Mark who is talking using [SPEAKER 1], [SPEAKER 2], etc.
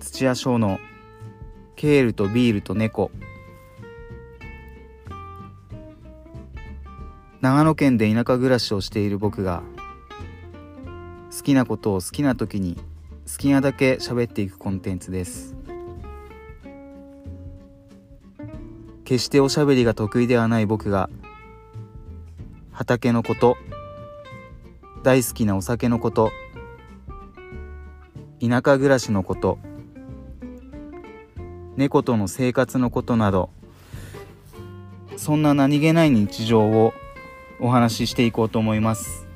[SPEAKER 1] 土屋翔のケールとビールと猫。長野県で田舎暮らしをしている僕が好きなことを好きな時に好きなだけ喋っていくコンテンツです。決しておしゃべりが得意ではない僕が畑のこと大好きなお酒のこと田舎暮らしのこと猫との生活のことなどそんな何気ない日常をお話ししていこうと思います。